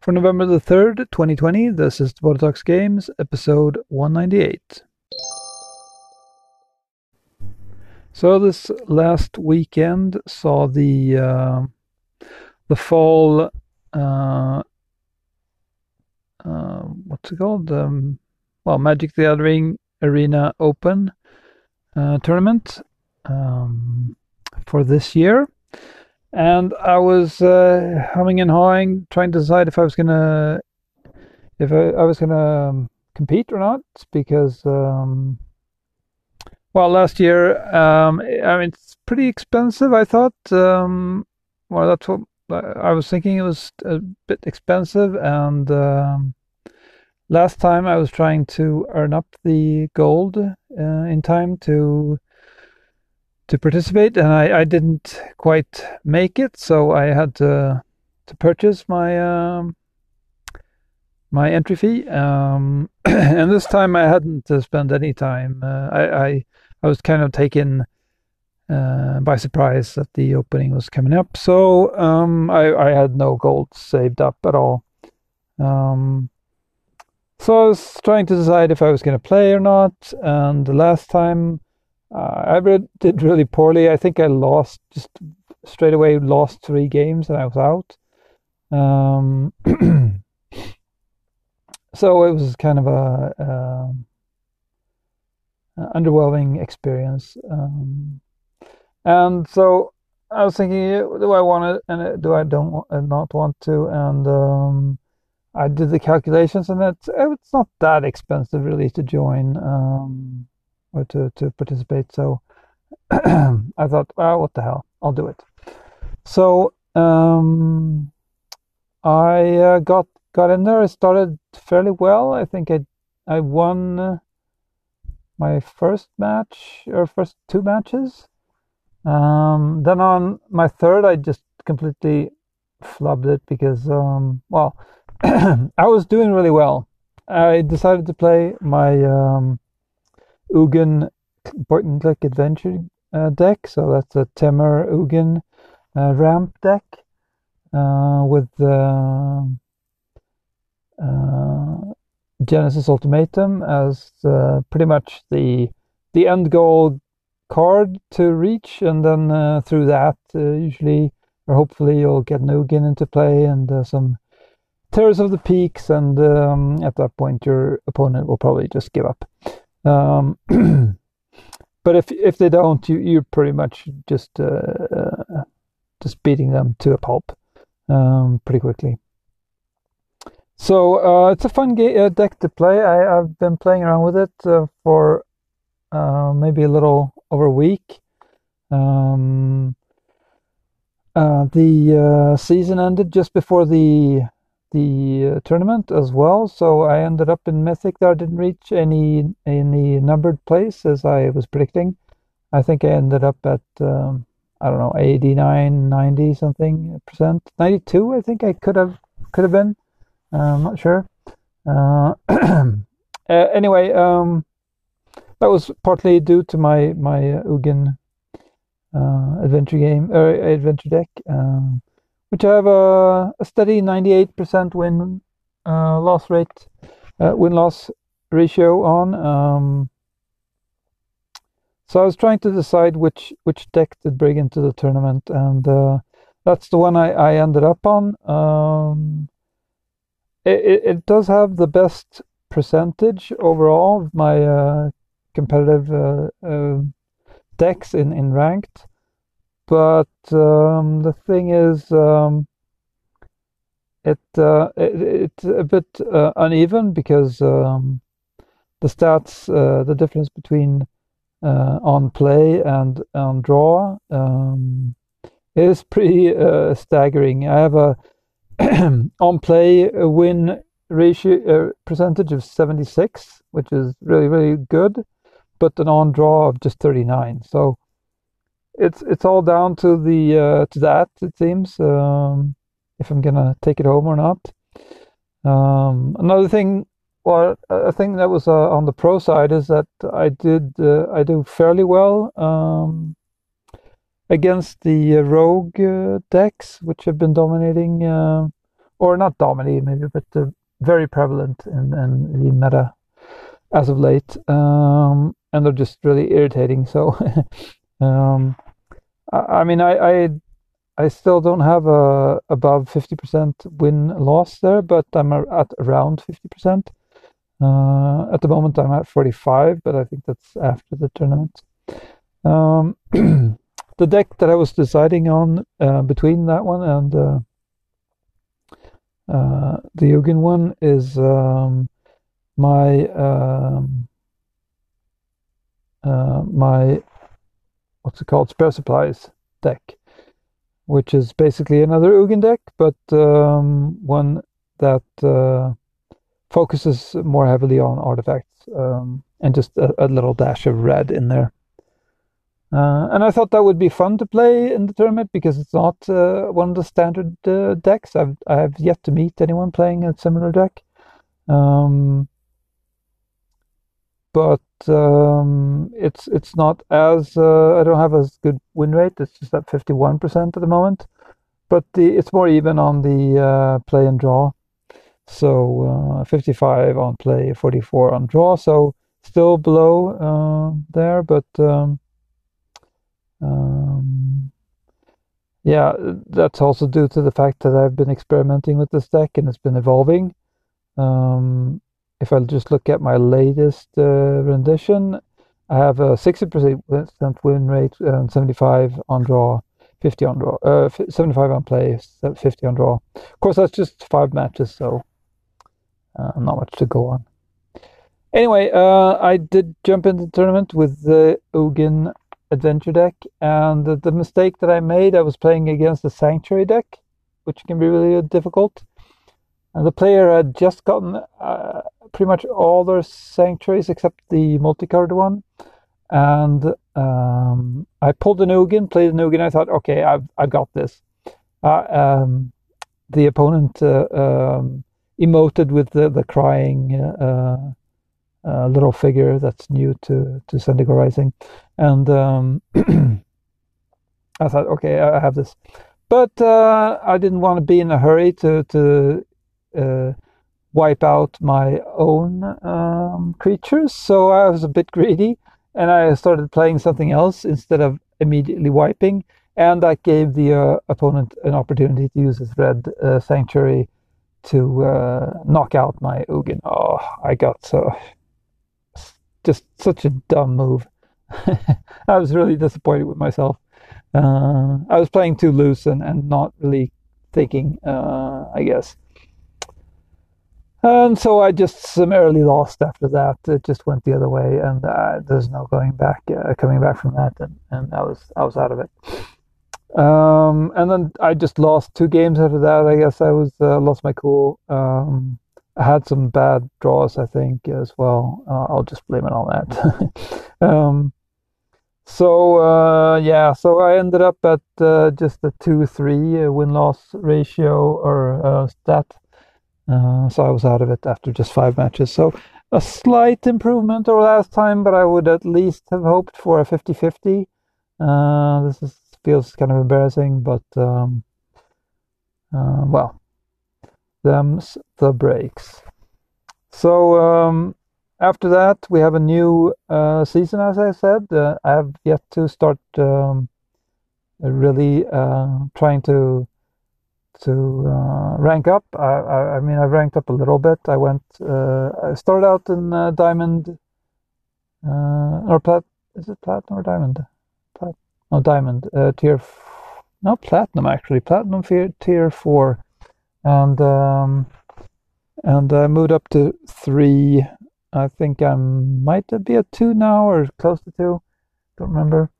For November the 3rd, 2020, this is Talks Games, episode 198. So this last weekend saw the uh, the fall uh, uh, what's it called? Um, well, Magic the Gathering Arena Open uh, tournament um, for this year, and I was uh, humming and hawing, trying to decide if I was gonna if I, I was gonna um, compete or not because. Um, well, last year, um, I mean, it's pretty expensive. I thought. Um, well, that's what I was thinking. It was a bit expensive, and um, last time I was trying to earn up the gold uh, in time to to participate, and I, I didn't quite make it, so I had to to purchase my um, my entry fee. Um, and this time I hadn't to spend any time. Uh, I, I I was kind of taken uh, by surprise that the opening was coming up. So um, I, I, had no gold saved up at all. Um, so I was trying to decide if I was going to play or not. And the last time uh, I did really poorly. I think I lost just straight away, lost three games and I was out. Um, so it was kind of a. Um, uh, underwhelming experience. Um, and so I was thinking, do I want it and do I don't uh, not want to? And um, I did the calculations, and it's it's not that expensive really to join um, or to to participate. So I thought, well, what the hell, I'll do it. So um, I uh, got got in there. I started fairly well. I think I I won my first match or first two matches. Um, then on my third, I just completely flubbed it because, um, well, I was doing really well. I decided to play my um, Ugin point click adventure uh, deck. So that's a Temur Ugin uh, ramp deck uh, with uh, uh Genesis Ultimatum as uh, pretty much the the end goal card to reach, and then through that, usually or hopefully, you'll get Nugen into play and some Terrors of the Peaks, and um, at that point, your opponent will probably just give up. Um, but if if they don't, you you're pretty much just uh, just beating them to a pulp um, pretty quickly. So uh, it's a fun ga- uh, deck to play. I, have been playing around with it uh, for uh, maybe a little over a week. Um, uh, the uh, season ended just before the the tournament as well, so I ended up in Mythic. There I didn't reach any any numbered place as I was predicting. I think I ended up at um, I don't know 89, 90 something percent, 92. I think I could have could have been. Uh, I'm not sure. Uh, uh, anyway, um, that was partly due to my my Ugin adventure game or adventure deck, um, which I have a, a steady 98% win loss rate, win loss ratio on. Um, so I was trying to decide which which deck to bring into the tournament, and uh, that's the one I, I ended up on. Um, it, it does have the best percentage overall of my uh, competitive uh, uh, decks in, in ranked. But um, the thing is, um, it, uh, it, it's a bit uh, uneven because um, the stats, uh, the difference between on play and on draw um, is pretty staggering. I have a on play win ratio uh, percentage of 76, which is really really good, but an on draw of just 39. So it's it's all down to the uh, to that it seems. Um, if I'm gonna take it home or not. Um, another thing, well, a thing that was uh, on the pro side is that I did uh, I do fairly well. Um, against the uh, rogue uh, decks, which have been dominating uh, or not dominating maybe, but uh, very prevalent in, in the meta as of late, um, and they're just really irritating. So, um, I, mean, I, I, I still don't have a above fifty percent win loss there, but I'm at around fifty percent. Uh, at the moment, I'm at forty five, but I think that's after the tournament. Um, the deck that I was deciding on uh, between that one and uh, uh, the Ugin one is um, my um, uh, my what's it called spare supplies deck, which is basically another Ugin deck, but um, one that uh, focuses more heavily on artifacts um, and just a, a, little dash of red in there. Uh, and I thought that would be fun to play in the tournament because it's not uh, one of the standard uh, decks. I've I have yet to meet anyone playing a similar deck. Um, but um, it's it's not as uh, I don't have as good win rate. It's just at fifty one percent at the moment, but the it's more even on the uh, play and draw. So uh, fifty five on play, forty four on draw. So still below there, but. Um, um, yeah, that's also due to the fact that I've been experimenting with this deck and it's been evolving. Um, if I just look at my latest uh, rendition, I have a 60% win rate and 75 on draw, 50 on draw, uh, 75 on play, 50 on draw. Of course, that's just five matches, so uh, not much to go on. Anyway, uh, I did jump into the tournament with the Ugin adventure deck, and the, the, mistake that I made, I was playing against the Sanctuary deck, which can be really difficult. And the player had just gotten uh, pretty much all their Sanctuaries except the multicolored one. And um, I pulled the Ugin, played an Ugin. I thought, okay, I've I've got this. Uh, um, the opponent uh, um, emoted with the the crying uh, uh, little figure that's new to to Zendikar Rising, and um, I thought, okay, I have this, but uh, I didn't want to be in a hurry to to uh, wipe out my own um, creatures, so I was a bit greedy, and I started playing something else instead of immediately wiping, and that gave the uh, opponent an opportunity to use his red uh, sanctuary to uh, knock out my Ugin. Oh, I got so just such a dumb move. I was really disappointed with myself. Uh, I was playing too loose and, and not really thinking, uh, I guess. And so I just summarily lost after that. It just went the other way, and uh, there's no going back, uh, coming back from that. And, and I was I was out of it. Um, and then I just lost two games after that. I guess I was uh, lost my cool. Um, I had some bad draws, I think, as well. Uh, I'll just blame it on that. um, so uh, yeah, so I ended up at uh, just a two-three win-loss ratio or stat. Uh, so I was out of it after just five matches. So a slight improvement over last time, but I would at least have hoped for a 50-50. this is, feels kind of embarrassing, but um, well, them's the breaks. So um, after that, we have a new uh, season, as I said. Uh, I have yet to start um, really uh, trying to to uh, rank up. I, I, I, mean, I ranked up a little bit. I went. Uh, I started out in uh, diamond or plat. Is it platinum or diamond? Plat. No, diamond. tier. F- no, platinum actually. Platinum tier four and um, and I moved up to three. I think I might be at two now or close to two. Don't remember.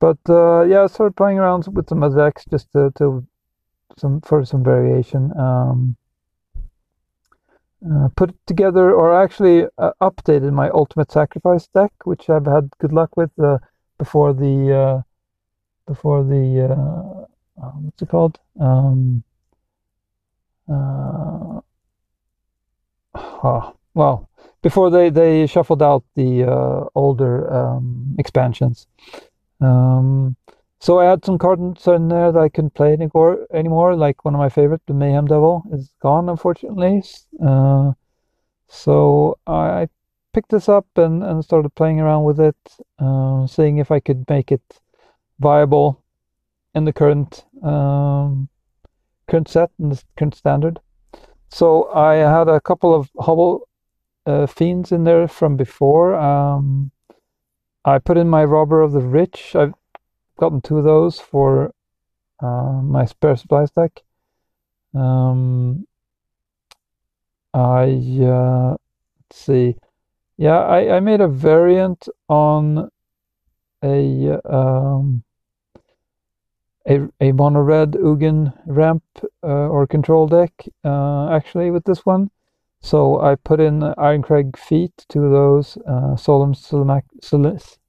But uh, yeah, I started playing around with some other decks just to, to some for some variation. Um, uh, put together, or actually uh, updated my Ultimate Sacrifice deck, which I've had good luck with uh, before the uh, before the uh, what's it called? Um, uh, oh, well, before they, they shuffled out the uh, older um, expansions. Um, so I had some cards in there that I couldn't play anymore. Anymore, like one of my favorite, the Mayhem Devil, is gone unfortunately. Uh, so I picked this up and, and started playing around with it, uh, seeing if I could make it viable in the current um, current set and the current standard. So I had a couple of Hobble uh, fiends in there from before. Um, I put in my Robber of the Rich. I've gotten two of those for uh, my spare supply stack. Um, I uh, let's see. Yeah, I, I made a variant on a um, a, a mono red Ugin ramp uh, or control deck uh, actually with this one. So I put in Irencrag Feat, two of those, uh, Solemn,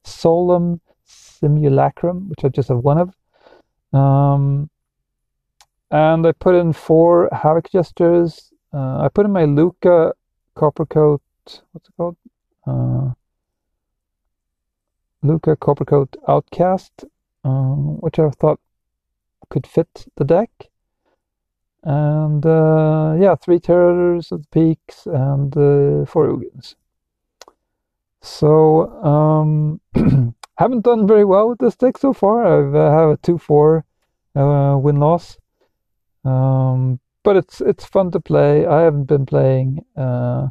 Solemn Simulacrum, which I just have one of. Um, and I put in four Havoc Jesters. Uh, I put in my Lukka Coppercoat, what's it called? Uh, Lukka Coppercoat Outcast, uh, which I thought could fit the deck. And uh, yeah, three Terrors of the Peaks and uh, four Ugins. So um, haven't done very well with this deck so far. I've uh, have a two four uh, win loss, um, but it's it's fun to play. I haven't been playing. Uh,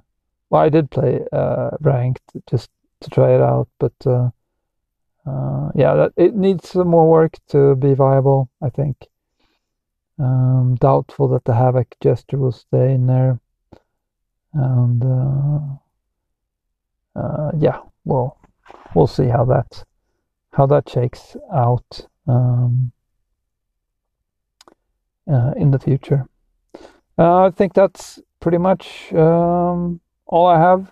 well, I did play uh, ranked just to try it out, but uh, uh, yeah, that it needs some more work to be viable. I think. Um, doubtful that the Havoc Jester will stay in there, and yeah, well, we'll see how that how that shakes out um, uh, in the future. Uh, I think that's pretty much um, all I have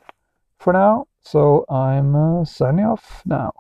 for now. So I'm uh, signing off now.